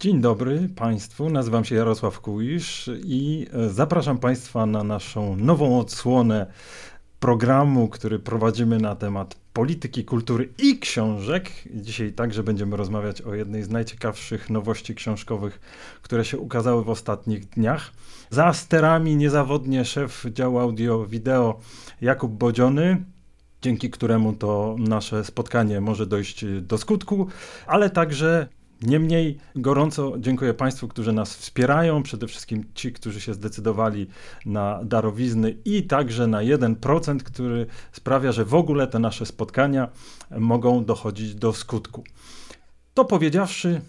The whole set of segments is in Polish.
Dzień dobry Państwu, nazywam się Jarosław Kuisz i e, zapraszam Państwa na naszą nową odsłonę programu, który prowadzimy na temat polityki, kultury i książek. Dzisiaj także będziemy rozmawiać o jednej z najciekawszych nowości książkowych, które się ukazały w ostatnich dniach. Za sterami niezawodnie szef działu audio-wideo Jakub Bodziony, dzięki któremu to nasze spotkanie może dojść do skutku, ale także Niemniej gorąco dziękuję Państwu, którzy nas wspierają, przede wszystkim ci, którzy się zdecydowali na darowizny i także na 1%, który sprawia, że w ogóle te nasze spotkania mogą dochodzić do skutku. To powiedziawszy,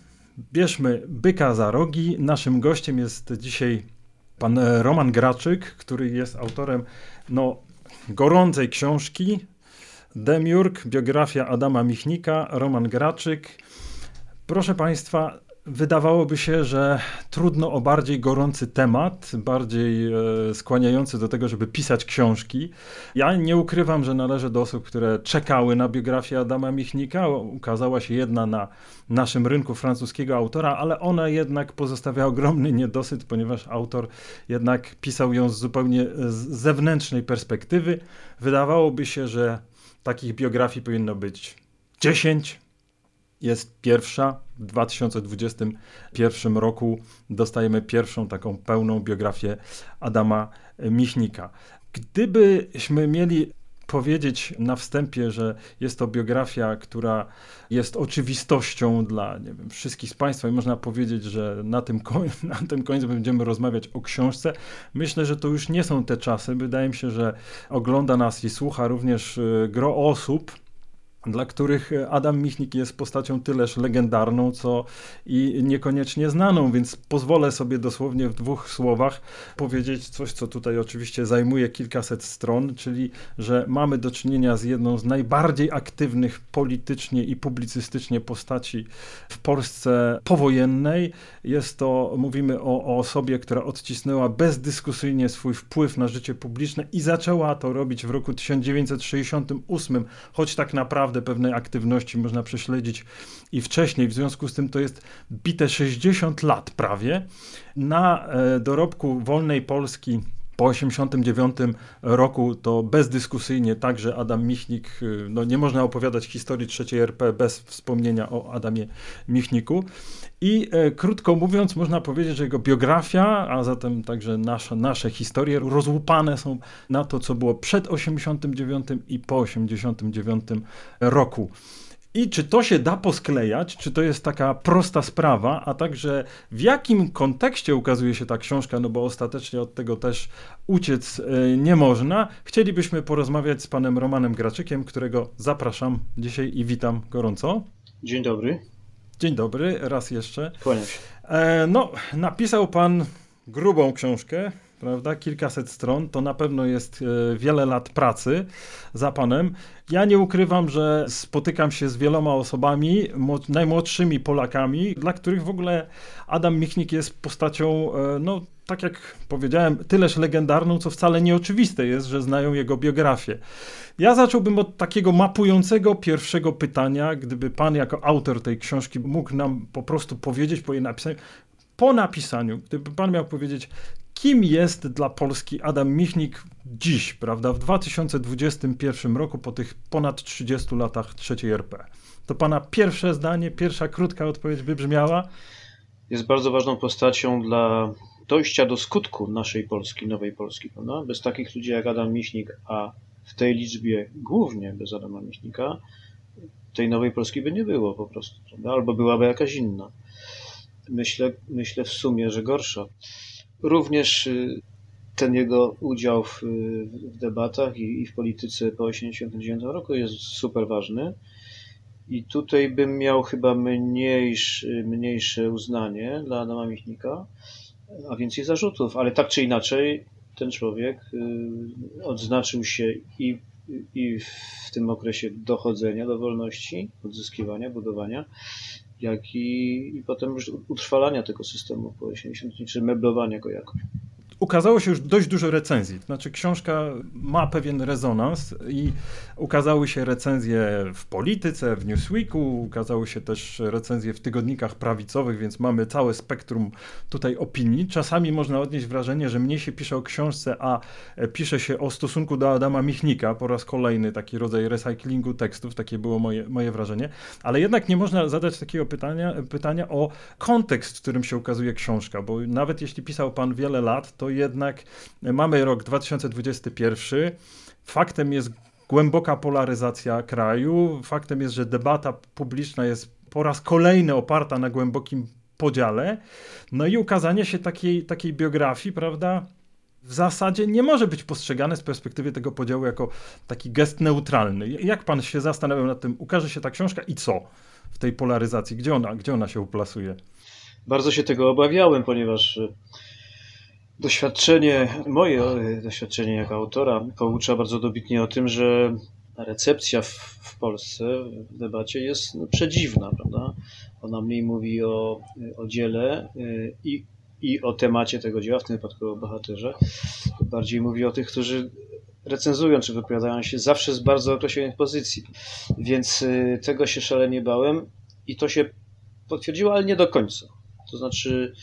bierzmy byka za rogi. Naszym gościem jest dzisiaj pan Roman Graczyk, który jest autorem no, gorącej książki Demiurg, biografia Adama Michnika, Roman Graczyk Proszę Państwa, wydawałoby się, że trudno o bardziej gorący temat, bardziej e, skłaniający do tego, żeby pisać książki. Ja nie ukrywam, że należę do osób, które czekały na biografię Adama Michnika. Ukazała się jedna na naszym rynku francuskiego autora, ale ona jednak pozostawia ogromny niedosyt, ponieważ autor jednak pisał ją z zupełnie zewnętrznej perspektywy. Wydawałoby się, że takich biografii powinno być 10, jest pierwsza. W 2021 roku dostajemy pierwszą taką pełną biografię Adama Michnika. Gdybyśmy mieli powiedzieć na wstępie, że jest to biografia, która jest oczywistością dla nie wiem, wszystkich z Państwa i można powiedzieć, że na tym, na tym końcu będziemy rozmawiać o książce. Myślę, że to już nie są te czasy. Wydaje mi się, że ogląda nas i słucha również y, gro osób, dla których Adam Michnik jest postacią tyleż legendarną, co i niekoniecznie znaną, więc pozwolę sobie dosłownie w dwóch słowach powiedzieć coś, co tutaj oczywiście zajmuje kilkaset stron, czyli że mamy do czynienia z jedną z najbardziej aktywnych politycznie i publicystycznie postaci w Polsce powojennej. Jest to, mówimy o, o osobie, która odcisnęła bezdyskusyjnie swój wpływ na życie publiczne i zaczęła to robić w roku 1968, choć tak naprawdę naprawdę pewnej aktywności można prześledzić i wcześniej. W związku z tym to jest bite 60 lat prawie. Na e, dorobku wolnej Polski po 1989 roku to bezdyskusyjnie także Adam Michnik, y, no nie można opowiadać historii trzeciej RP bez wspomnienia o Adamie Michniku. I e, krótko mówiąc, można powiedzieć, że jego biografia, a zatem także nasze, nasze historie rozłupane są na to, co było przed 89 i po 89 roku. I czy to się da posklejać, czy to jest taka prosta sprawa, a także w jakim kontekście ukazuje się ta książka, no bo ostatecznie od tego też uciec e, nie można. Chcielibyśmy porozmawiać z panem Romanem Graczykiem, którego zapraszam dzisiaj i witam gorąco. Dzień dobry. Dzień dobry, raz jeszcze. Kłaniam się. E, no, napisał pan grubą książkę, prawda? Kilkaset stron, to na pewno jest e, wiele lat pracy za panem. Ja nie ukrywam, że spotykam się z wieloma osobami, najmłodszymi Polakami, dla których w ogóle Adam Michnik jest postacią, e, no tak jak powiedziałem, tyleż legendarną, co wcale nieoczywiste jest, że znają jego biografię. Ja zacząłbym od takiego mapującego pierwszego pytania, gdyby pan jako autor tej książki mógł nam po prostu powiedzieć po jej napisaniu, po napisaniu, gdyby pan miał powiedzieć, kim jest dla Polski Adam Michnik dziś, prawda, w 2021 roku, po tych ponad 30 latach trzeciej RP? To pana pierwsze zdanie, pierwsza krótka odpowiedź by brzmiała? Jest bardzo ważną postacią dla dojścia do skutku naszej Polski, nowej Polski, prawda? Bez takich ludzi jak Adam Michnik, a w tej liczbie głównie bez Adama Michnika, tej nowej Polski by nie było po prostu, prawda? albo byłaby jakaś inna. Myślę, myślę w sumie, że gorsza. Również y, ten jego udział w, w debatach i, i, w polityce po 1989 roku jest super ważny. I tutaj bym miał chyba mniejszy, mniejsze uznanie dla Adama Michnika, a więcej zarzutów, ale tak czy inaczej ten człowiek y, odznaczył się i, i w tym okresie dochodzenia do wolności, odzyskiwania, budowania, jak i, i potem już utrwalania tego systemu po 80, czy meblowania go jakoś. Ukazało się już dość dużo recenzji. Znaczy, książka ma pewien rezonans i ukazały się recenzje w polityce, w Newsweeku, ukazały się też recenzje w tygodnikach prawicowych, więc mamy całe spektrum tutaj opinii. Czasami można odnieść wrażenie, że mniej się pisze o książce, a pisze się o stosunku do Adama Michnika, po raz kolejny taki rodzaj recyklingu tekstów, takie było moje, moje wrażenie, ale jednak nie można zadać takiego pytania, pytania o kontekst, w którym się ukazuje książka, bo nawet jeśli pisał pan wiele lat, to jednak mamy rok 2021. Faktem jest głęboka polaryzacja kraju. Faktem jest, że debata publiczna jest po raz kolejny oparta na głębokim podziale. No i ukazanie się takiej, takiej biografii, prawda, w zasadzie nie może być postrzegane z perspektywy tego podziału jako taki gest neutralny. Jak pan się zastanawiał nad tym, ukaże się ta książka i co w tej polaryzacji? Gdzie ona, gdzie ona się uplasuje? Bardzo się tego obawiałem, ponieważ Doświadczenie, moje doświadczenie jako autora poucza bardzo dobitnie o tym, że recepcja w, w Polsce w debacie jest no, przedziwna, prawda? Ona mniej mówi o, o dziele y, i, i o temacie tego dzieła, w tym wypadku o bohaterze. Bardziej mówi o tych, którzy recenzują czy wypowiadają się zawsze z bardzo określonych pozycji. Więc y, tego się szalenie bałem i to się potwierdziło, ale nie do końca. To znaczy,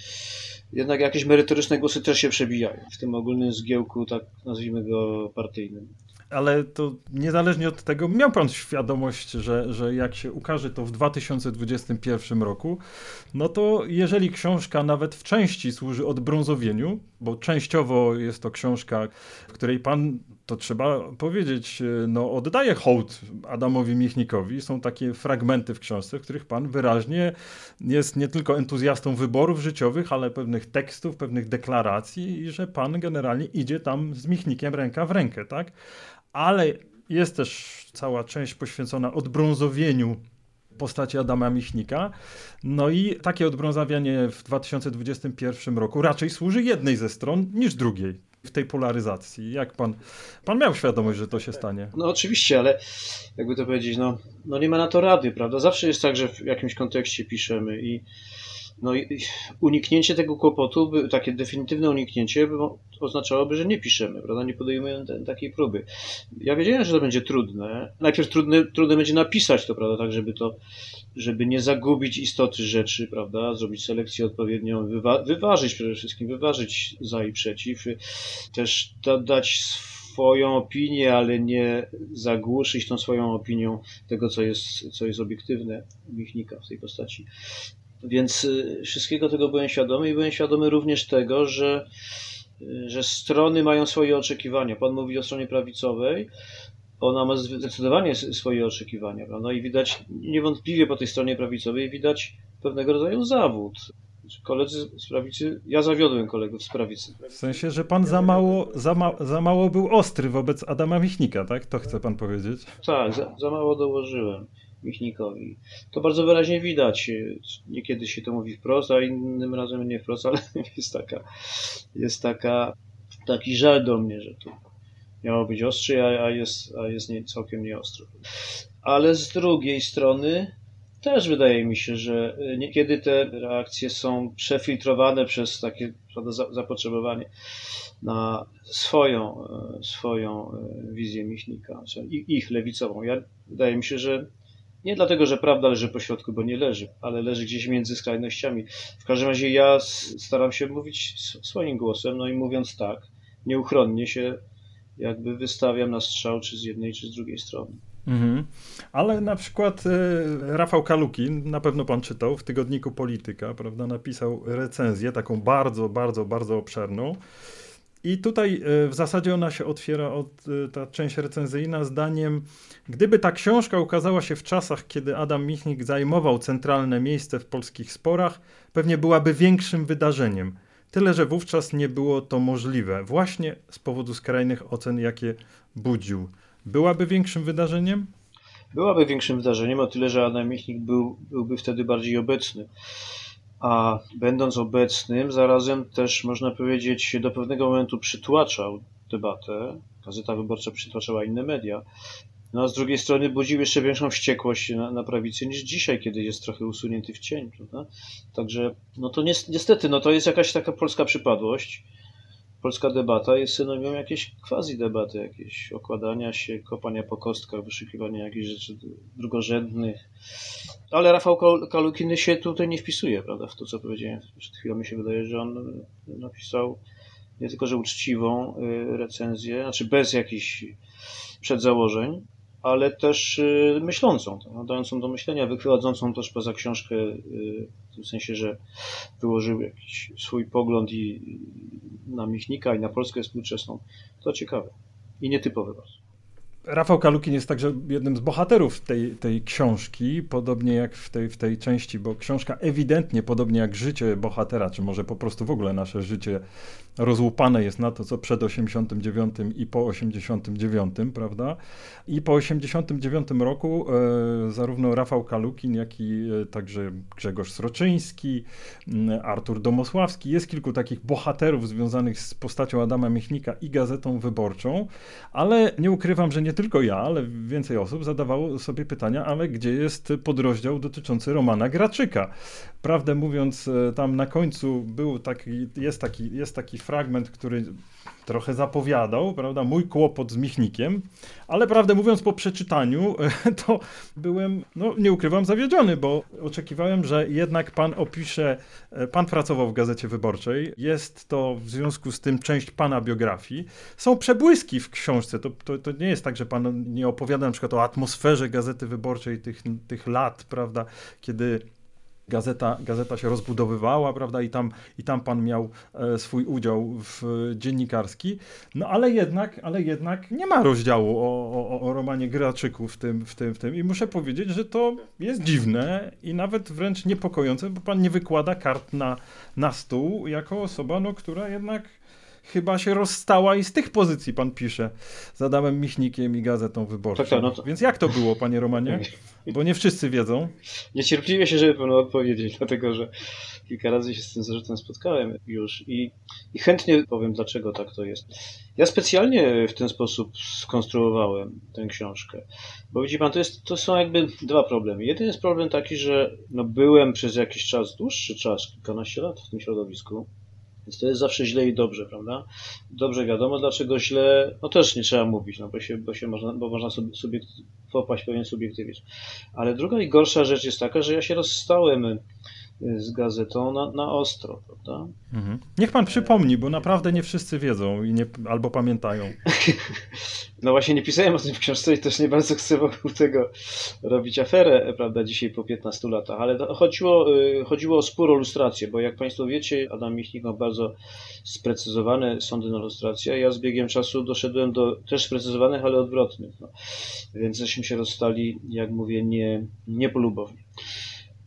jednak jakieś merytoryczne głosy też się przebijają w tym ogólnym zgiełku, tak nazwijmy go partyjnym. Ale to niezależnie od tego, miał pan świadomość, że, że jak się ukaże to w 2021 roku, no to jeżeli książka nawet w części służy odbrązowieniu, bo częściowo jest to książka, w której pan to trzeba powiedzieć, e, no oddaje hołd Adamowi Michnikowi. Są takie fragmenty w książce, w których pan wyraźnie jest nie tylko entuzjastą wyborów życiowych, ale pewnych tekstów, pewnych deklaracji i że pan generalnie idzie tam z Michnikiem ręka w rękę, tak? Ale jest też cała część poświęcona odbrązowieniu postaci Adama Michnika. No i takie odbrązawianie w 2021 roku raczej służy jednej ze stron niż drugiej w tej polaryzacji? Jak pan, pan miał świadomość, że to się stanie? No oczywiście, ale jakby to powiedzieć, no, no nie ma na to rady, prawda? Zawsze jest tak, że w jakimś kontekście piszemy i no i uniknięcie tego kłopotu, takie definitywne uniknięcie oznaczałoby, że nie piszemy, prawda? Nie podejmujemy takiej próby. Ja wiedziałem, że to będzie trudne. Najpierw trudne, trudne będzie napisać to, prawda, tak żeby to, żeby nie zagubić istoty rzeczy, prawda? Zrobić selekcję odpowiednią, wywa wyważyć przede wszystkim, wyważyć za i przeciw. Też dać swoją opinię, ale nie zagłuszyć tą swoją opinią tego, co jest, co jest obiektywne Michnika w tej postaci. Więc y, wszystkiego tego byłem świadomy i byłem świadomy również tego, że, y, że strony mają swoje oczekiwania. Pan mówi o stronie prawicowej, ona ma zdecydowanie swoje oczekiwania. No i widać, niewątpliwie po tej stronie prawicowej widać pewnego rodzaju zawód. Koledzy z prawicy, ja zawiodłem kolegów z prawicy. W sensie, że pan za mało, za, ma, za mało był ostry wobec Adama Michnika, tak? To chce pan powiedzieć? Tak, za, za mało dołożyłem. Michnikowi. To bardzo wyraźnie widać. Niekiedy się to mówi wprost, a innym razem nie wprost, ale jest taka, jest taka, taki żal do mnie, że to miało być ostrzej, a, jest, a jest nie, całkiem nieostro. Ale z drugiej strony też wydaje mi się, że niekiedy te reakcje są przefiltrowane przez takie prawda, zapotrzebowanie na swoją, swoją wizję Michnika, ich lewicową. Ja, wydaje mi się, że nie dlatego, że prawda leży po środku, bo nie leży, ale leży gdzieś między skrajnościami. W każdym razie ja staram się mówić swoim głosem, no i mówiąc tak, nieuchronnie się jakby wystawiam na strzał, czy z jednej, czy z drugiej strony. Mhm. Ale na przykład e, Rafał Kalukin, na pewno pan czytał, w tygodniku Polityka, prawda, napisał recenzję, taką bardzo, bardzo, bardzo obszerną, i tutaj e, w zasadzie ona się otwiera, od, e, ta część recenzyjna, zdaniem, gdyby ta książka ukazała się w czasach, kiedy Adam Michnik zajmował centralne miejsce w polskich sporach, pewnie byłaby większym wydarzeniem. Tyle, że wówczas nie było to możliwe, właśnie z powodu skrajnych ocen, jakie budził. Byłaby większym wydarzeniem? Byłaby większym wydarzeniem, o tyle, że Adam Michnik był, byłby wtedy bardziej obecny a będąc obecnym, zarazem też można powiedzieć, do pewnego momentu przytłaczał debatę. Gazeta Wyborcza przytłaczała inne media. No a z drugiej strony budził jeszcze większą wściekłość na, na prawicy niż dzisiaj, kiedy jest trochę usunięty w cień, prawda? Także, no to niestety, no to jest jakaś taka polska przypadłość polska debata jest synonimem jakiejś quasi-debaty, jakieś okładania się, kopania po kostkach, wyszukiwania jakichś rzeczy drugorzędnych. Ale Rafał Kalukiny się tutaj nie wpisuje, prawda, w to, co powiedziałem przed chwilą. Mi się wydaje, że on napisał nie tylko, że uczciwą y, recenzję, znaczy bez jakichś przedzałożeń, ale też y, myślącą, tak, dającą do myślenia, wychodzącą też poza książkę, y, w tym sensie, że wyłożył jakiś swój pogląd i na Michnika i na Polskę współczesną. To ciekawe i nietypowe bardzo. Rafał Kalukin jest także jednym z bohaterów tej, tej książki, podobnie jak w tej, w tej części, bo książka ewidentnie, podobnie jak życie bohatera, czy może po prostu w ogóle nasze życie rozłupane jest na to, co przed 89 i po 89, prawda? I po 89 roku e, zarówno Rafał Kalukin, jak i e, także Grzegorz Sroczyński, m, Artur Domosławski, jest kilku takich bohaterów związanych z postacią Adama Michnika i Gazetą Wyborczą, ale nie ukrywam, że nie tylko ja, ale więcej osób zadawało sobie pytania, ale gdzie jest podrozdział dotyczący Romana Graczyka? Prawdę mówiąc, e, tam na końcu był taki, jest taki, jest taki fragment, który trochę zapowiadał, prawda, mój kłopot z Michnikiem, ale prawdę mówiąc po przeczytaniu to byłem, no nie ukrywam, zawiedziony, bo oczekiwałem, że jednak pan opisze, e, pan pracował w Gazecie Wyborczej, jest to w związku z tym część pana biografii, są przebłyski w książce, to, to, to nie jest tak, że pan nie opowiada na przykład o atmosferze Gazety Wyborczej tych, tych lat, prawda, kiedy gazeta, gazeta się rozbudowywała, prawda, i tam, i tam pan miał e, swój udział w dziennikarski, no ale jednak, ale jednak nie ma rozdziału o, o, o romanie Graczyku w tym, w, tym, w tym. I muszę powiedzieć, że to jest dziwne i nawet wręcz niepokojące, bo pan nie wykłada kart na, na stół jako osoba, no, która jednak chyba się rozstała i z tych pozycji pan pisze z Adamem Michnikiem i Gazetą Wyborczą. Tak, tak, no to... Więc jak to było, panie Romanie? Bo nie wszyscy wiedzą. Niecierpliwie się, żeby panu odpowiedzieć, dlatego że kilka razy się z tym zarzutem spotkałem już i, i chętnie powiem, dlaczego tak to jest. Ja specjalnie w ten sposób skonstruowałem tę książkę, bo widzi pan, to, jest, to są jakby dwa problemy. Jeden jest problem taki, że no, byłem przez jakiś czas, dłuższy czas, kilkanaście lat w tym środowisku, więc to jest zawsze źle i dobrze, prawda? Dobrze wiadomo, dlaczego źle, no też nie trzeba mówić, no bo się, bo się można, bo można popaść pewien subiektywizm. Ale druga i gorsza rzecz jest taka, że ja się rozstałem z gazetą na, na ostro, prawda? Mhm. Niech pan przypomni, bo naprawdę nie wszyscy wiedzą i nie, albo pamiętają. No właśnie nie pisałem o tym w książce i też nie bardzo chcę wokół tego robić aferę, prawda, dzisiaj po 15 latach, ale chodziło, y, chodziło o spór o lustrację, bo jak państwo wiecie, Adam Michnik ma bardzo sprecyzowane sądy na lustrację, a ja z biegiem czasu doszedłem do też sprecyzowanych, ale odwrotnych. No. Więc żeśmy się rozstali, jak mówię, nie, niepolubownie.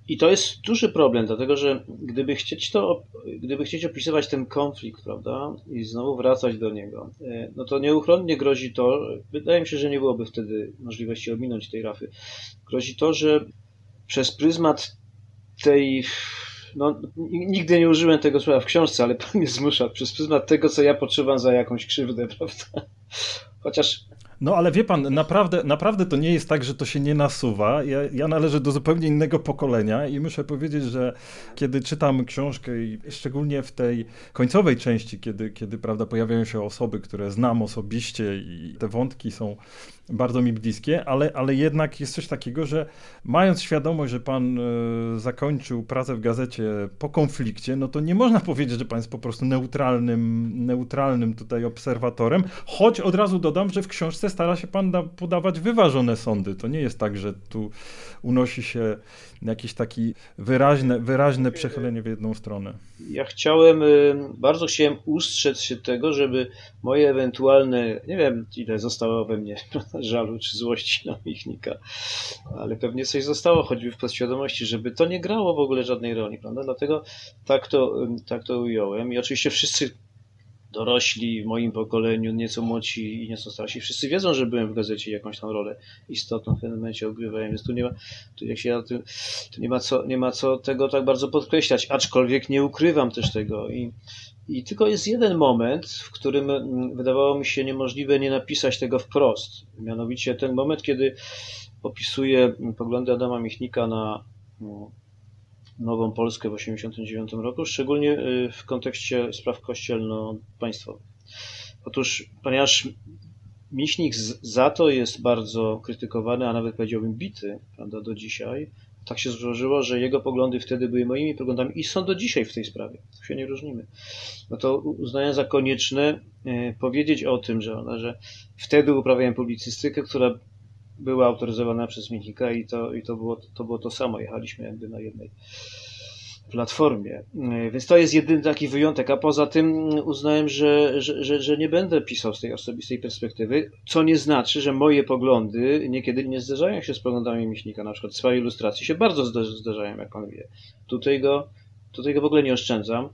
I to jest duży problem, dlatego że gdyby chcieć to, gdyby chcieć opisywać ten konflikt, prawda, i znowu wracać do niego, e, no to nieuchronnie grozi to, wydaje mi się, że nie byłoby wtedy możliwości ominąć tej rafy, grozi to, że przez pryzmat tej, no nigdy nie użyłem tego słowa w książce, ale pan mnie zmusza, przez pryzmat tego, co ja poczuwam za jakąś krzywdę, prawda, chociaż no ale wie pan, naprawdę, naprawdę to nie jest tak, że to się nie nasuwa. Ja, ja należę do zupełnie innego pokolenia i muszę powiedzieć, że kiedy czytam książkę i szczególnie w tej końcowej części, kiedy, kiedy prawda, pojawiają się osoby, które znam osobiście i te wątki są bardzo mi bliskie, ale, ale jednak jest coś takiego, że mając świadomość, że pan y, zakończył pracę w gazecie po konflikcie, no to nie można powiedzieć, że pan jest po prostu neutralnym, neutralnym tutaj obserwatorem, choć od razu dodam, że w książce stara się pan da, podawać wyważone sądy. To nie jest tak, że tu unosi się jakieś takie wyraźne, wyraźne przechylenie w jedną stronę. Ja chciałem, y, bardzo chciałem ustrzec się tego, żeby moje ewentualne, nie wiem ile zostało we mnie żalu czy złości na Michnika, ale pewnie coś zostało, choćby w podświadomości, żeby to nie grało w ogóle żadnej roli, prawda? Dlatego tak to, tak to ująłem i oczywiście wszyscy dorośli w moim pokoleniu, nieco młodsi i nieco starsi, wszyscy wiedzą, że byłem w gazecie jakąś tam rolę istotną w pewnym momencie odgrywałem, więc tu nie ma, tu jak się, tu, tu nie ma co, nie ma co tego tak bardzo podkreślać, aczkolwiek nie ukrywam też tego i, i tylko jest jeden moment, w którym mm, wydawało mi się niemożliwe nie napisać tego wprost. Mianowicie ten moment, kiedy opisuję poglądy Adama Michnika na, nową Polskę w 1989 roku, szczególnie y, w kontekście spraw kościelno-państwowych. Otóż, ponieważ Miśnik za to jest bardzo krytykowany, a nawet powiedziałbym bity prawda, do dzisiaj, tak się złożyło, że jego poglądy wtedy były moimi poglądami i są do dzisiaj w tej sprawie. Tu się nie różnimy. No to uznałem za konieczne y, powiedzieć o tym, że, że wtedy uprawiałem publicystykę, która była autoryzowana przez Michnika i to, i to, było, to było to samo. Jechaliśmy jakby na jednej platformie. Więc to jest jedyny taki wyjątek, a poza tym uznałem, że, że, że, że, nie będę pisał z tej osobistej perspektywy, co nie znaczy, że moje poglądy niekiedy nie zderzają się z poglądami Michnika. Na przykład swoje ilustracje się bardzo zderzają, jak pan wie. Tutaj go, tutaj go w ogóle nie oszczędzam,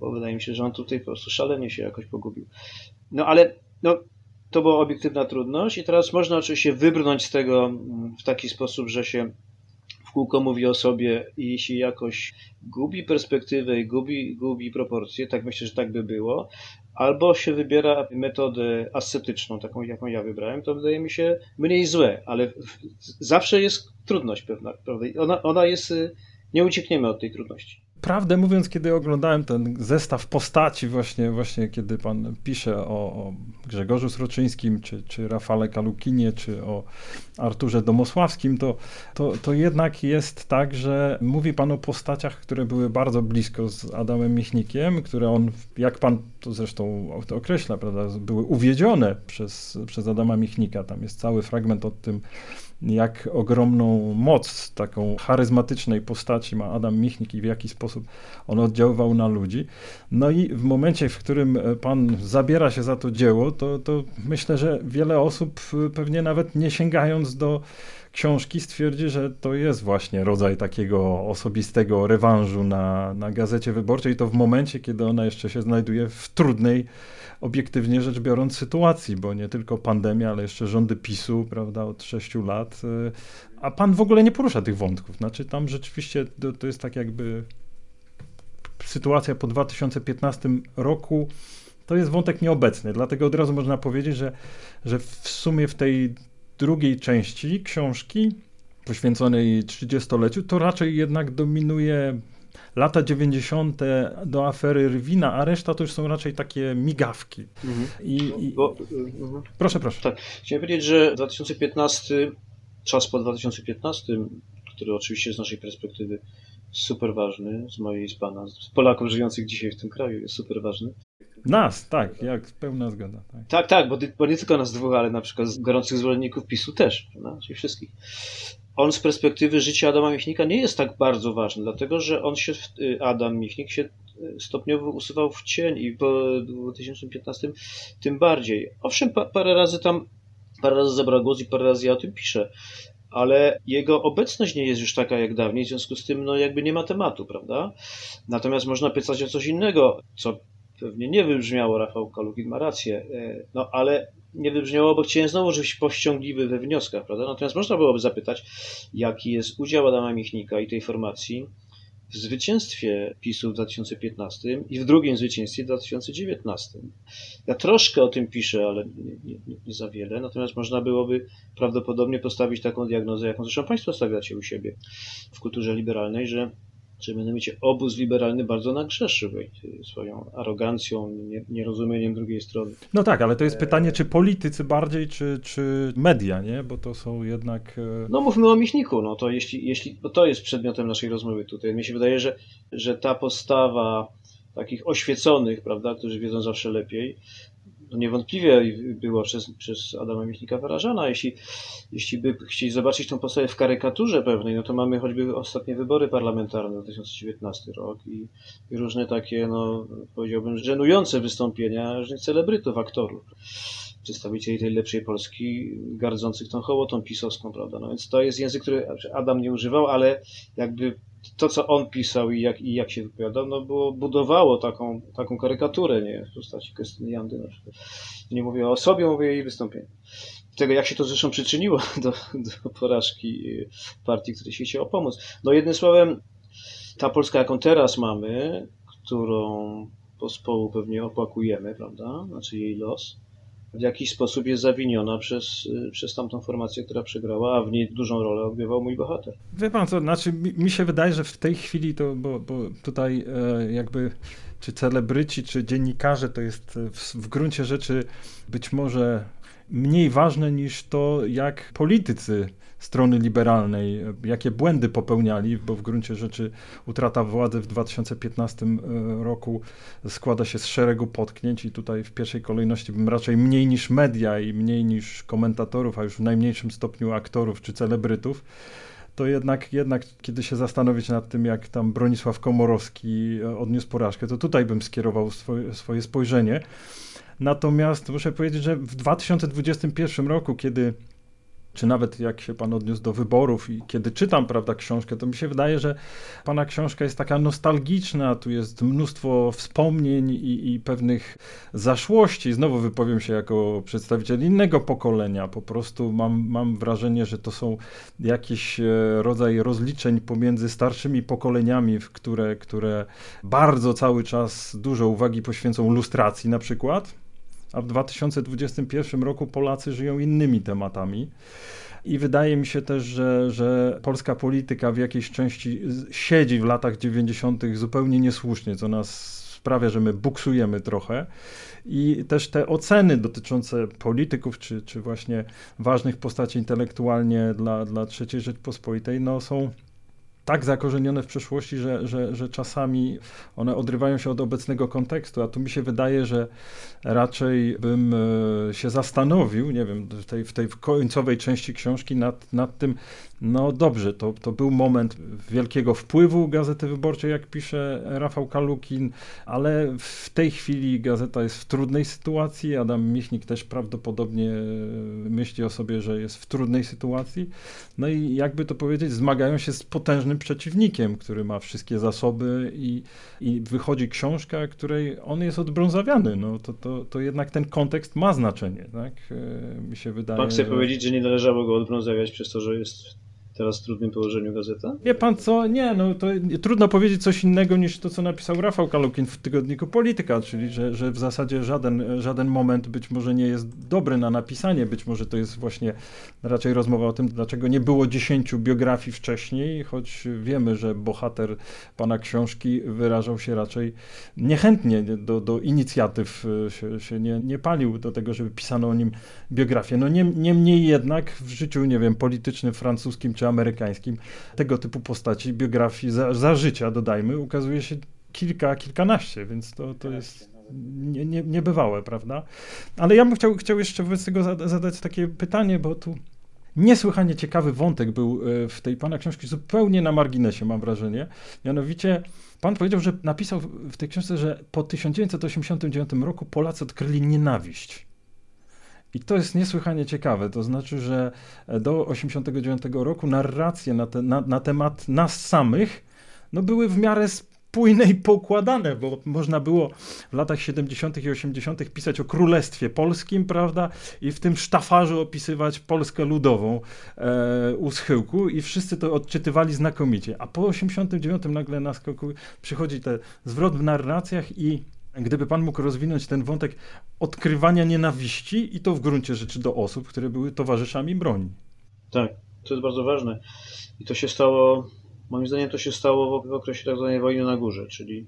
bo wydaje mi się, że on tutaj po prostu szalenie się jakoś pogubił. No ale no, to była obiektywna trudność i teraz można oczywiście wybrnąć z tego w taki sposób, że się w kółko mówi o sobie i jeśli jakoś gubi perspektywę i gubi, gubi proporcje, tak myślę, że tak by było, albo się wybiera metodę ascetyczną, taką jaką ja wybrałem, to wydaje mi się mniej złe, ale zawsze jest trudność pewna, prawda? Ona, ona jest, nie uciekniemy od tej trudności prawdę mówiąc, kiedy oglądałem ten zestaw postaci, właśnie, właśnie kiedy pan pisze o, o Grzegorzu Sroczyńskim, czy, czy Rafale Kalukinie, czy o Arturze Domosławskim, to, to, to jednak jest tak, że mówi pan o postaciach, które były bardzo blisko z Adamem Michnikiem, które on, jak pan to zresztą to określa, prawda, były uwiedzione przez, przez Adama Michnika. Tam jest cały fragment o tym, jak ogromną moc taką charyzmatycznej postaci ma Adam Michnik i w jaki sposób on oddziaływał na ludzi. No i w momencie, w którym e, pan zabiera się za to dzieło, to, to myślę, że wiele osób e, pewnie nawet nie sięgając do książki stwierdzi, że to jest właśnie rodzaj takiego osobistego rewanżu na, na gazecie wyborczej. To w momencie, kiedy ona jeszcze się znajduje w trudnej obiektywnie rzecz biorąc sytuacji, bo nie tylko pandemia, ale jeszcze rządy PiSu, prawda, od sześciu lat, y, a pan w ogóle nie porusza tych wątków. Znaczy tam rzeczywiście to, to jest tak jakby sytuacja po 2015 roku, to jest wątek nieobecny, dlatego od razu można powiedzieć, że, że w sumie w tej drugiej części książki poświęconej 30-leciu, to raczej jednak dominuje lata 90. do afery Rwina, a reszta to już są raczej takie migawki. Mhm. I, i... Bo, mhm. Proszę, proszę. Tak. Chciałem powiedzieć, że 2015, czas po 2015, który oczywiście z naszej perspektywy super ważny, z mojej, z pana, z Polaków żyjących dzisiaj w tym kraju jest super ważny. Nas, tak, jak pełna zgoda. Tak, tak, tak bo, bo, nie tylko nas dwóch, ale na przykład z gorących zwolenników PiSu też, prawda? czyli wszystkich on z perspektywy życia Adama Michnika nie jest tak bardzo ważny, dlatego że on się, y, Adam Michnik się y, stopniowo usuwał w cień i po 2015 tym bardziej. Owszem, pa, parę razy tam, parę razy zabrał głos i parę razy ja o tym piszę, ale jego obecność nie jest już taka jak dawniej, w związku z tym no jakby nie ma tematu, prawda? Natomiast można pytać o coś innego, co pewnie nie wybrzmiało, Rafał Kalukin ma rację, e, no ale nie wybrzmiało, bo chciałem znowu być powściągliwy we wnioskach, prawda? Natomiast można byłoby zapytać, jaki jest udział Adama Michnika i tej formacji w zwycięstwie PiSu w 2015 i w drugim zwycięstwie w 2019. Ja troszkę o tym piszę, ale nie, nie, nie, za wiele, natomiast można byłoby prawdopodobnie postawić taką diagnozę, jaką zresztą Państwo stawiacie u siebie w kulturze liberalnej, że że mianowicie obóz liberalny bardzo nagrzeszył swoją arogancją, nierozumieniem drugiej strony. No tak, ale to jest pytanie, czy politycy bardziej, czy, czy media, nie? Bo to są jednak... E, no mówmy o Michniku, no to jeśli, jeśli bo to jest przedmiotem naszej rozmowy tutaj. Mi się wydaje, że, że ta postawa takich oświeconych, prawda, którzy wiedzą zawsze lepiej, no niewątpliwie była przez, przez Adama Michnika wyrażana. Jeśli, jeśli by chcieli zobaczyć tą postawę w karykaturze pewnej, no to mamy choćby ostatnie wybory parlamentarne 2019 rok i, i różne takie, no powiedziałbym, żenujące wystąpienia różnych celebrytów, aktorów przedstawicieli tej lepszej Polski, gardzących tą hołotą pisowską, prawda? No więc to jest język, który Adam nie używał, ale jakby to, co on pisał i jak, i jak się wypowiadał, no było, budowało taką, taką karykaturę, nie, w postaci Krystyny Jandy na przykład. Nie mówię o sobie, mówię o jej wystąpieniu. Tego, jak się to zresztą przyczyniło do, do porażki partii, której się chciało pomóc. No jednym słowem, ta Polska, jaką teraz mamy, którą pospołu pewnie opłakujemy, prawda, znaczy jej los, w jakiś sposób jest zawiniona przez, przez tamtą formację, która przegrała, a w niej dużą rolę odgrywał mój bohater. Wie pan co, znaczy mi, mi się wydaje, że w tej chwili to, bo, bo tutaj e, jakby czy celebryci, czy dziennikarze to jest w, w gruncie rzeczy być może mniej ważne niż to, jak politycy strony liberalnej, jakie błędy popełniali, bo w gruncie rzeczy utrata władzy w 2015 e, roku składa się z szeregu potknięć i tutaj w pierwszej kolejności bym raczej mniej niż media i mniej niż komentatorów, a już w najmniejszym stopniu aktorów czy celebrytów, to jednak, jednak kiedy się zastanowić nad tym, jak tam Bronisław Komorowski e, odniósł porażkę, to tutaj bym skierował swoje, swoje spojrzenie. Natomiast muszę powiedzieć, że w 2021 roku, kiedy czy nawet jak się pan odniósł do wyborów i kiedy czytam, prawda, książkę, to mi się wydaje, że pana książka jest taka nostalgiczna, tu jest mnóstwo wspomnień i, i pewnych zaszłości. Znowu wypowiem się jako przedstawiciel innego pokolenia. Po prostu mam, mam wrażenie, że to są jakiś e, rodzaj rozliczeń pomiędzy starszymi pokoleniami, które, które bardzo cały czas dużo uwagi poświęcą lustracji na przykład a w 2021 roku Polacy żyją innymi tematami. I wydaje mi się też, że, że polska polityka w jakiejś części siedzi w latach 90. zupełnie niesłusznie, co nas sprawia, że my buksujemy trochę. I też te oceny dotyczące polityków, czy, czy właśnie ważnych postaci intelektualnie dla, dla III Rzeczpospolitej, no są tak zakorzenione w przeszłości, że, że, że czasami one odrywają się od obecnego kontekstu, a tu mi się wydaje, że raczej bym e, się zastanowił, nie wiem, w tej, w tej końcowej części książki nad, nad tym, no dobrze, to, to był moment wielkiego wpływu Gazety Wyborczej, jak pisze Rafał Kalukin, ale w tej chwili gazeta jest w trudnej sytuacji. Adam Michnik też prawdopodobnie myśli o sobie, że jest w trudnej sytuacji. No i jakby to powiedzieć, zmagają się z potężnym przeciwnikiem, który ma wszystkie zasoby i, i wychodzi książka, której on jest odbrązawiany. No to, to, to jednak ten kontekst ma znaczenie, tak? E, mi się wydaje. Pan chce że... powiedzieć, że nie należało go odbrązawiać przez to, że jest teraz w trudnym położeniu gazeta? Wie pan co, nie, no to trudno powiedzieć coś innego niż to, co napisał Rafał Kalukin w tygodniku Polityka, czyli że, że w zasadzie żaden, żaden moment być może nie jest dobry na napisanie, być może to jest właśnie raczej rozmowa o tym, dlaczego nie było dziesięciu biografii wcześniej, choć wiemy, że bohater pana książki wyrażał się raczej niechętnie do, do inicjatyw, się, się nie, nie palił do tego, żeby pisano o nim biografię. No niemniej jednak w życiu, nie wiem, politycznym francuskim czy amerykańskim tego typu postaci, biografii za, za życia, dodajmy, ukazuje się kilka, kilkanaście, więc to, to jest nie, nie, niebywałe, prawda? Ale ja bym chciał, chciał jeszcze wobec tego zadać takie pytanie, bo tu niesłychanie ciekawy wątek był e, w tej pana książki, zupełnie na marginesie, mam wrażenie. Mianowicie, pan powiedział, że napisał w tej książce, że po 1989 roku Polacy odkryli nienawiść. I to jest niesłychanie ciekawe. To znaczy, że do 89 roku narracje na, te, na, na temat nas samych no, były w miarę spójne i poukładane, bo można było w latach 70. i 80. pisać o Królestwie Polskim, prawda, i w tym sztafarzu opisywać Polskę Ludową e, u schyłku i wszyscy to odczytywali znakomicie. A po 89 nagle na skoku przychodzi ten zwrot w narracjach i Gdyby pan mógł rozwinąć ten wątek odkrywania nienawiści i to w gruncie rzeczy do osób, które były towarzyszami broni. Tak, to jest bardzo ważne. I to się stało, moim zdaniem to się stało w okresie tak zwanej wojny na górze, czyli,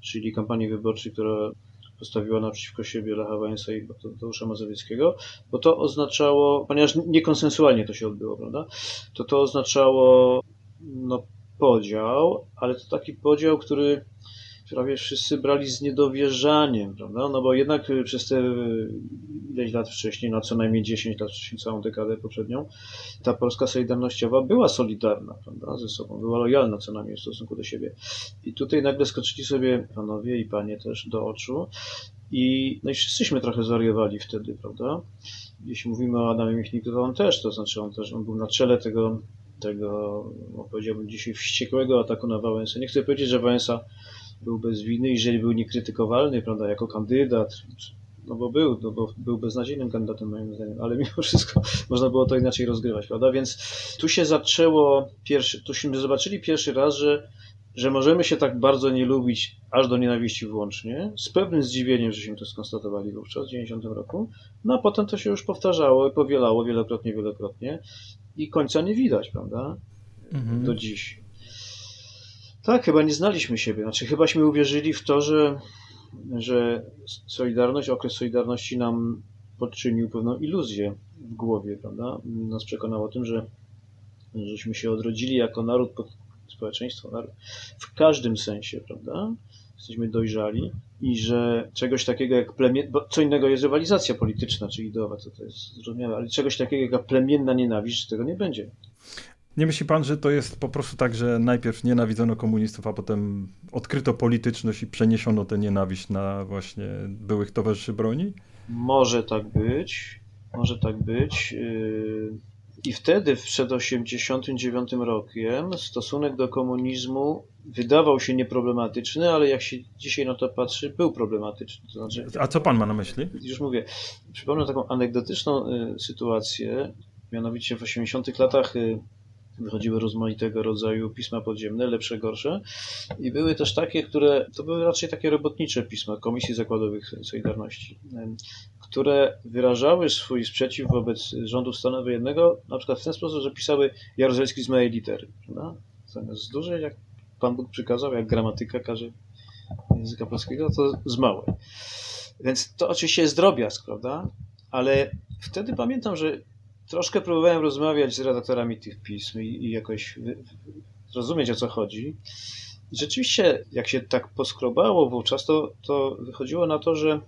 czyli kampanii wyborczej, która postawiła naprzeciwko siebie Lecha Wałęsa i Tadeusza Mazowieckiego, bo to oznaczało, ponieważ niekonsensualnie to się odbyło, prawda, to to oznaczało no, podział, ale to taki podział, który prawie wszyscy brali z niedowierzaniem, prawda? No bo jednak y, przez te y, ileś lat wcześniej, no co najmniej 10 lat wcześniej, całą dekadę poprzednią, ta Polska Solidarnościowa była solidarna, prawda, ze sobą, była lojalna co najmniej w stosunku do siebie. I tutaj nagle skoczyli sobie panowie i panie też do oczu i, no i wszyscyśmy trochę zwariowali wtedy, prawda? Jeśli mówimy o Adamie Michniku, to on też, to znaczy on też on był na czele tego, tego no powiedziałbym dzisiaj wściekłego ataku na Wałęsę. Nie chcę powiedzieć, że Wałęsa był bez winy, jeżeli był niekrytykowalny, prawda, jako kandydat, no bo był, no bo był beznadziejnym kandydatem moim zdaniem, ale mimo wszystko można było to inaczej rozgrywać, prawda, więc tu się zaczęło pierwszy, tuśmy zobaczyli pierwszy raz, że że możemy się tak bardzo nie lubić, aż do nienawiści włącznie, z pewnym zdziwieniem, żeśmy to skonstatowali wówczas, w 90 roku, no a potem to się już powtarzało i powielało wielokrotnie, wielokrotnie i końca nie widać, prawda? Mhm. Do dziś. Tak, chyba nie znaliśmy siebie. Znaczy, chybaśmy uwierzyli w to, że, że Solidarność, okres Solidarności nam podczynił pewną iluzję w głowie, prawda? Nas przekonał o tym, że żeśmy się odrodzili jako naród, społeczeństwo, naród, w każdym sensie, prawda? Jesteśmy dojrzali i że czegoś takiego jak plemię... bo co innego jest rywalizacja polityczna czy ideowa, co to jest zrozumiałe, ale czegoś takiego jak plemienna nienawiść, tego nie będzie. Nie myśli pan, że to jest po prostu tak, że najpierw nienawidzono komunistów, a potem odkryto polityczność i przeniesiono tę nienawiść na właśnie byłych towarzyszy broni? Może tak być, może tak być. Yy, I wtedy, przed 1989 rokiem, stosunek do komunizmu wydawał się nieproblematyczny, ale jak się dzisiaj na to patrzy, był problematyczny. To znaczy, A co pan ma na myśli? już mówię, przypomnę taką anegdotyczną y, sytuację, mianowicie w 80 latach y, wychodziły rozmaitego rodzaju pisma podziemne, lepsze, gorsze i były też takie, które, to były raczej takie robotnicze pisma Komisji Zakładowych Solidarności, które wyrażały swój sprzeciw wobec rządu stanu wojennego na przykład w ten sposób, że pisały Jaruzelski z małej litery? Zamiast z dużej, jak Pan Bóg przykazał, jak gramatyka każe języka polskiego, to z małej. Więc to oczywiście jest drobiazg, prawda? Ale wtedy pamiętam, że troszkę próbowałem rozmawiać z redaktorami tych pism i, i jakoś zrozumieć o co chodzi. I rzeczywiście, jak się tak poskrobało wówczas, to, to wychodziło na to, że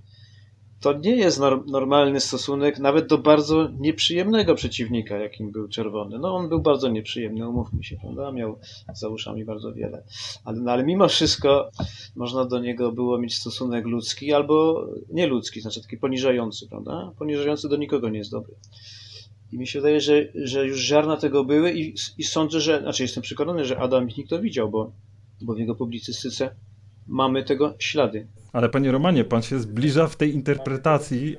to nie jest nor- normalny stosunek nawet do bardzo nieprzyjemnego przeciwnika, jakim był Czerwony. No on był bardzo nieprzyjemny, umówmy się, prawda? Miał za uszami bardzo wiele. Ale, no, ale mimo wszystko można do niego było mieć stosunek ludzki albo nieludzki, znaczy taki poniżający, prawda? Poniżający do nikogo nie jest dobry. I mi się wydaje, że, że już ziarna tego były i, i sądzę, że, znaczy jestem przekonany, że Adam Michnik to widział, bo, bo w jego publicystyce mamy tego ślady. Ale panie Romanie, pan się zbliża w tej interpretacji,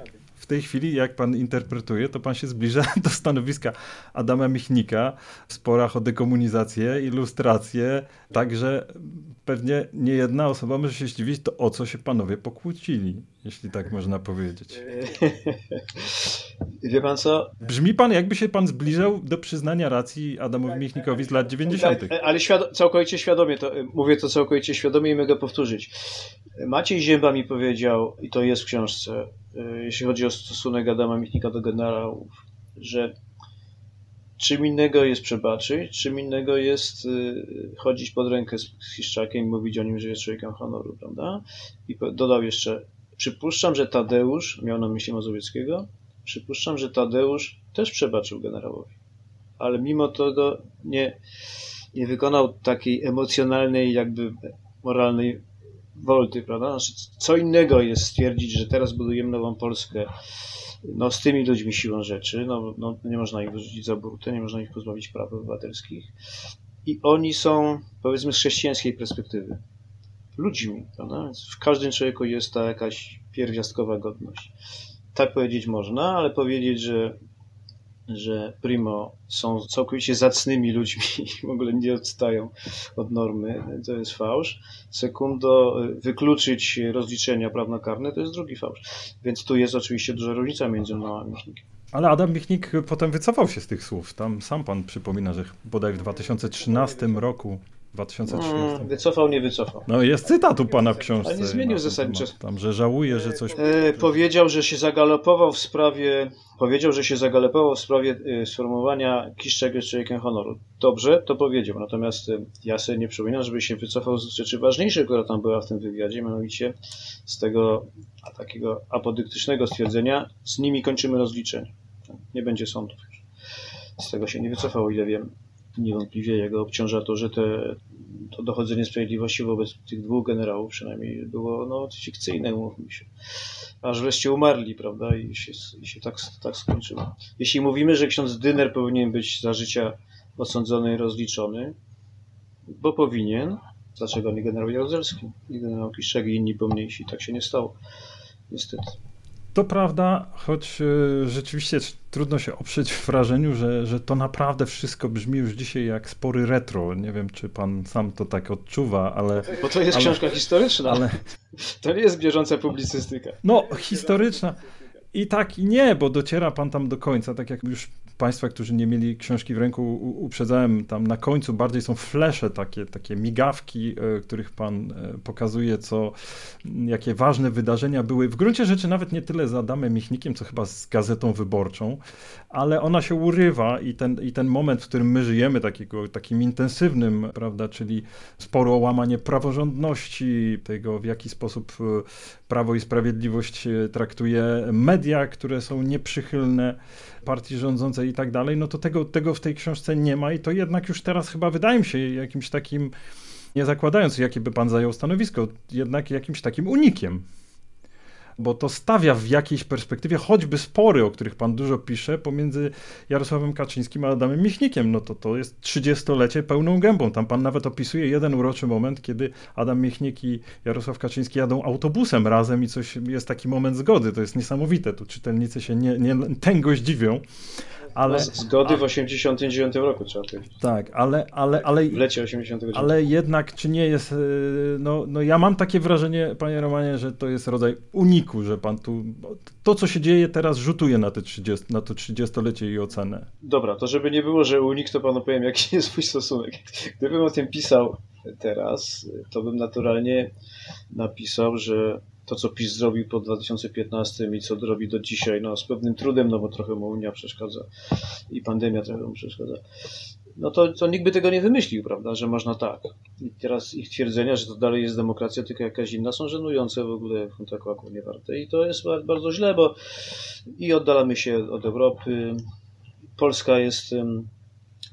tej chwili jak pan interpretuje, to pan się zbliża do stanowiska Adama Michnika w sporach o dekomunizację, ilustrację, także pewnie nie jedna osoba może się zdziwić, to o co się panowie pokłócili, jeśli tak można powiedzieć. Wie pan co? Brzmi pan, jakby się pan zbliżał do przyznania racji Adamowi Michnikowi z lat 90. Tak, ale świado- całkowicie świadomie, to, mówię to całkowicie świadomie i mogę powtórzyć. Maciej Zięba mi powiedział, i to jest w książce, jeśli chodzi o stosunek Adama Michnika do generałów, że czym innego jest przebaczyć, czym innego jest y, chodzić pod rękę z Hiszczakiem i mówić o nim, że jest człowiekiem honoru, prawda? I dodał jeszcze, przypuszczam, że Tadeusz, miał na myśli Mazowieckiego, przypuszczam, że Tadeusz też przebaczył generałowi, ale mimo tego nie, nie wykonał takiej emocjonalnej, jakby moralnej wolty, prawda? Znaczy, co innego jest stwierdzić, że teraz budujemy nową Polskę no, z tymi ludźmi siłą rzeczy, no, no, nie można ich wyrzucić za burtę, nie można ich pozbawić praw obywatelskich i oni są, powiedzmy z chrześcijańskiej perspektywy, ludźmi, prawda? Więc w każdym człowieku jest ta jakaś pierwiastkowa godność. Tak powiedzieć można, ale powiedzieć, że że primo są całkowicie zacnymi ludźmi i w ogóle nie odstają od normy, to jest fałsz. Sekundo, wykluczyć rozliczenia prawnokarne to jest drugi fałsz. Więc tu jest oczywiście duża różnica między mną a Michnikiem. Ale Adam Michnik potem wycofał się z tych słów. Tam sam pan przypomina, że bodaj w 2013 roku 2013. Mm, wycofał, nie wycofał. No jest cytat u pana w książce. Ale nie zmienił ten zasadniczo. Tam, że żałuje, że coś... E, powiedział, że się zagalopował w sprawie, powiedział, że się zagalopował w sprawie e, sformułowania Kiszczak jest człowiekiem honoru. Dobrze, to powiedział. Natomiast e, ja sobie nie przypominam, żeby się wycofał z rzeczy ważniejszej, która tam była w tym wywiadzie, mianowicie z tego a takiego apodyktycznego stwierdzenia, z nimi kończymy rozliczenie. Nie będzie sądów. Z tego się nie wycofał, o ile wiem. Niewątpliwie jego obciąża to, że te, to dochodzenie sprawiedliwości wobec tych dwóch generałów przynajmniej było no, fikcyjne, mówmy się. Aż wreszcie umarli, prawda? I się, i się tak, tak skończyło. Jeśli mówimy, że ksiądz Dyner powinien być za życia osądzony i rozliczony, bo powinien, dlaczego nie generał Jaruzelski, nie generał Kiszczak i inni pomniejsi? Tak się nie stało. Niestety. To prawda, choć e, rzeczywiście trudno się oprzeć wrażeniu, że, że to naprawdę wszystko brzmi już dzisiaj jak spory retro. Nie wiem, czy pan sam to tak odczuwa, ale... Bo to jest ale, książka historyczna. Ale... To nie jest bieżąca publicystyka. No, historyczna. I tak, i nie, bo dociera pan tam do końca, tak jak już Państwa, którzy nie mieli książki w ręku, uprzedzałem, tam na końcu bardziej są flesze, takie, takie migawki, e, których Pan e, pokazuje, co, jakie ważne wydarzenia były. W gruncie rzeczy nawet nie tyle z Adamem Michnikiem, co chyba z Gazetą Wyborczą, ale ona się urywa i ten, i ten moment, w którym my żyjemy, takiego, takim intensywnym, prawda, czyli sporo o łamanie praworządności, tego w jaki sposób e, Prawo i Sprawiedliwość traktuje media, które są nieprzychylne partii rządzącej i tak dalej, no to tego, tego w tej książce nie ma i to jednak już teraz chyba wydaje mi się jakimś takim, nie zakładając jakie by pan zajął stanowisko, jednak jakimś takim unikiem bo to stawia w jakiejś perspektywie choćby spory, o których pan dużo pisze, pomiędzy Jarosławem Kaczyńskim a Adamem Michnikiem. No to to jest trzydziestolecie pełną gębą. Tam pan nawet opisuje jeden uroczy moment, kiedy Adam Michnik i Jarosław Kaczyński jadą autobusem razem i coś jest taki moment zgody. To jest niesamowite. Tu czytelnicy się nie, nie tęgo zdziwią. Ale, Zgody w 89 roku trzeba powiedzieć. Tak, ale, ale, ale, w lecie 89. Ale jednak, czy nie jest, y, no, no ja mam takie wrażenie, panie Romanie, że to jest rodzaj uniku, że pan tu, to co się dzieje teraz rzutuje na, te 30, na to 30-lecie i ocenę. Dobra, to żeby nie było, że unik, to panu powiem, jaki jest mój stosunek. Gdybym o tym pisał teraz, to bym naturalnie napisał, że to, co PiS zrobił po 2015 i co robi do dzisiaj, no z pewnym trudem, no bo trochę mu Unia przeszkadza i pandemia trochę mu przeszkadza, no to, to nikt by tego nie wymyślił, prawda, że można tak. I teraz ich twierdzenia, że to dalej jest demokracja, tylko jakaś inna, są żenujące w ogóle, tak nie warte. I to jest bardzo źle, bo i oddalamy się od Europy. Polska jest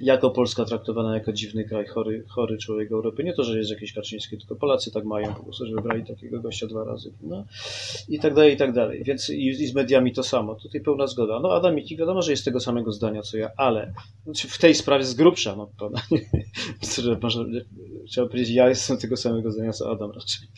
jako Polska traktowana jako dziwny kraj, chory, chory człowiek Europy. Nie to, że jest jakieś Kaczyńskie, tylko Polacy tak mają po prostu, że wybrali takiego gościa dwa razy. No. I tak dalej, i tak dalej. Więc i, i z mediami to samo. Tutaj pełna zgoda. No Adam Micki wiadomo, że jest tego samego zdania co ja, ale znaczy w tej sprawie z grubsza, no prawda? Można, trzeba powiedzieć, ja jestem tego samego zdania co Adam raczej,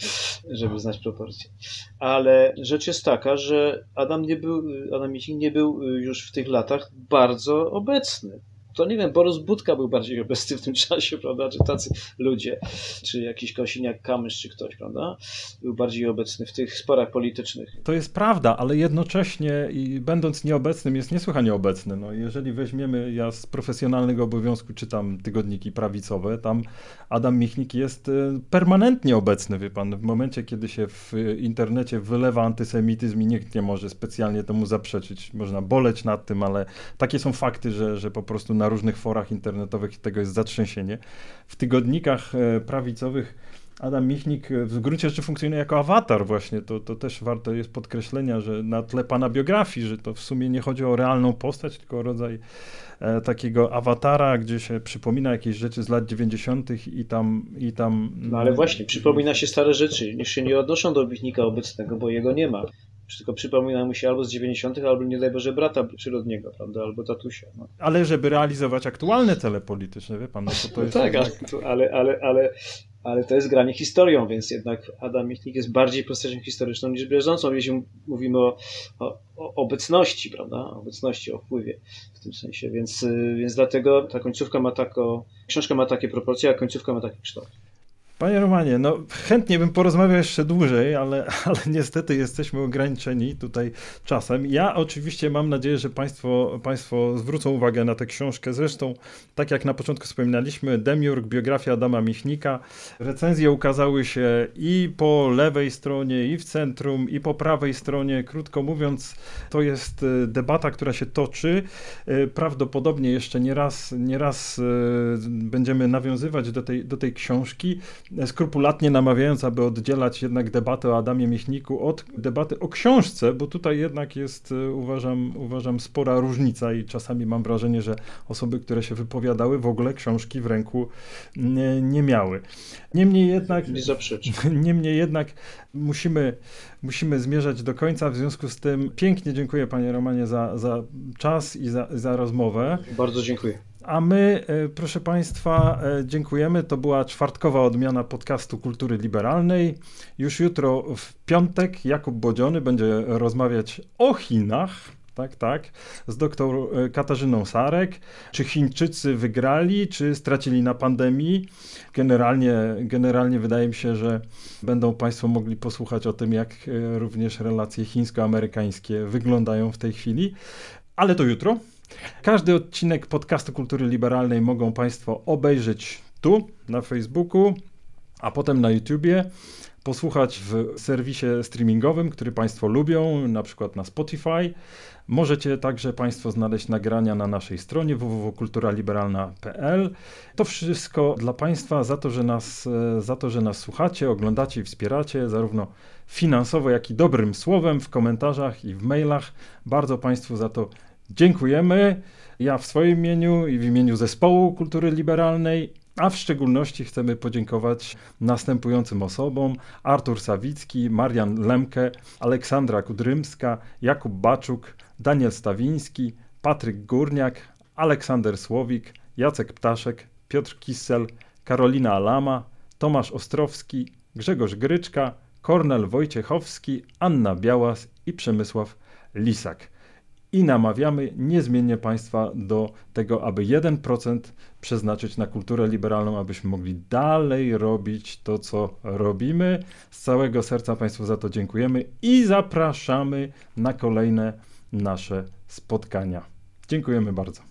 żeby znać proporcje. Ale rzecz jest taka, że Adam nie był, Adam Micki nie był już w tych latach bardzo obecny to nie wiem, Borys Budka był bardziej obecny w tym czasie, prawda, czy tacy ludzie, czy jakiś Kosiniak Kamysz, czy ktoś, prawda, był bardziej obecny w tych sporach politycznych. To jest prawda, ale jednocześnie i będąc nieobecnym jest niesłychanie obecny. No, jeżeli weźmiemy, ja z profesjonalnego obowiązku czytam tygodniki prawicowe, tam Adam Michnik jest e, permanentnie obecny, wie pan, w momencie, kiedy się w internecie wylewa antysemityzm i nikt nie może specjalnie temu zaprzeczyć. Można boleć nad tym, ale takie są fakty, że, że po prostu na różnych forach internetowych tego jest zatrzęsienie. W tygodnikach e, prawicowych Adam Michnik e, w gruncie rzeczy funkcjonuje jako awatar właśnie. To, to też warte jest podkreślenia, że na tle pana biografii, że to w sumie nie chodzi o realną postać, tylko o rodzaj e, takiego awatara, gdzie się przypomina jakieś rzeczy z lat 90. i tam... I tam no ale właśnie, przypomina się stare rzeczy, niż się nie odnoszą do Michnika obecnego, bo jego nie ma tylko przypomina mu się albo z 90., albo nie daj Boże brata przyrodniego, prawda, albo tatusia. No. Ale żeby realizować aktualne cele polityczne, wie pan, no to, to jest... No tak, jednak... ale, ale, ale, ale to jest granie historią, więc jednak Adam Michnik jest bardziej postacią historyczną niż bieżącą, jeśli mówimy o, o, o obecności, prawda, o obecności, o wpływie w tym sensie, więc, więc dlatego ta końcówka ma taką, książka ma takie proporcje, a końcówka ma taki kształt. Panie Romanie, no chętnie bym porozmawiał jeszcze dłużej, ale, ale niestety jesteśmy ograniczeni tutaj czasem. Ja oczywiście mam nadzieję, że państwo, państwo zwrócą uwagę na tę książkę. Zresztą, tak jak na początku wspominaliśmy, Demiurg, biografia Adama Michnika. Recenzje ukazały się i po lewej stronie, i w centrum, i po prawej stronie. Krótko mówiąc, to jest e, debata, która się toczy. E, prawdopodobnie jeszcze nie raz, nie raz e, będziemy nawiązywać do tej, do tej książki skrupulatnie namawiając, aby oddzielać jednak debatę o Adamie Michniku od debaty o książce, bo tutaj jednak jest, e, uważam, uważam spora różnica i czasami mam wrażenie, że osoby, które się wypowiadały, w ogóle książki w ręku nie, nie miały. Niemniej jednak, nie niemniej jednak musimy, musimy zmierzać do końca, w związku z tym pięknie dziękuję panie Romanie za, za czas i za, za rozmowę. Bardzo dziękuję. A my, e, proszę Państwa, e, dziękujemy. To była czwartkowa odmiana podcastu Kultury Liberalnej. Już jutro w piątek Jakub Bodziony będzie rozmawiać o Chinach. Tak, tak, z doktor e, Katarzyną Sarek. Czy Chińczycy wygrali, czy stracili na pandemii? Generalnie, generalnie wydaje mi się, że będą Państwo mogli posłuchać o tym, jak również relacje chińsko-amerykańskie wyglądają w tej chwili. Ale to jutro. Każdy odcinek podcastu Kultury Liberalnej mogą Państwo obejrzeć tu, na Facebooku, a potem na YouTubie, posłuchać w serwisie streamingowym, który Państwo lubią, na przykład na Spotify. Możecie także Państwo znaleźć nagrania na naszej stronie www.kulturaliberalna.pl. To wszystko dla Państwa za to, że nas, e, za to, że nas słuchacie, oglądacie i wspieracie, zarówno finansowo, jak i dobrym słowem w komentarzach i w mailach. Bardzo Państwu za to dziękujemy. Ja w swoim imieniu i w imieniu zespołu kultury liberalnej a w szczególności chcemy podziękować następującym osobom: Artur Sawicki, Marian Lemke, Aleksandra Kudrymska, Jakub Baczuk, Daniel Stawiński, Patryk Górniak, Aleksander Słowik, Jacek Ptaszek, Piotr Kissel, Karolina Alama, Tomasz Ostrowski, Grzegorz Gryczka, Kornel Wojciechowski, Anna Białas i Przemysław Lisak i namawiamy niezmiennie Państwa do tego, aby 1% przeznaczyć na kulturę liberalną, abyśmy mogli dalej robić to, co robimy. Z całego serca Państwu za to dziękujemy i zapraszamy na kolejne nasze spotkania. Dziękujemy bardzo.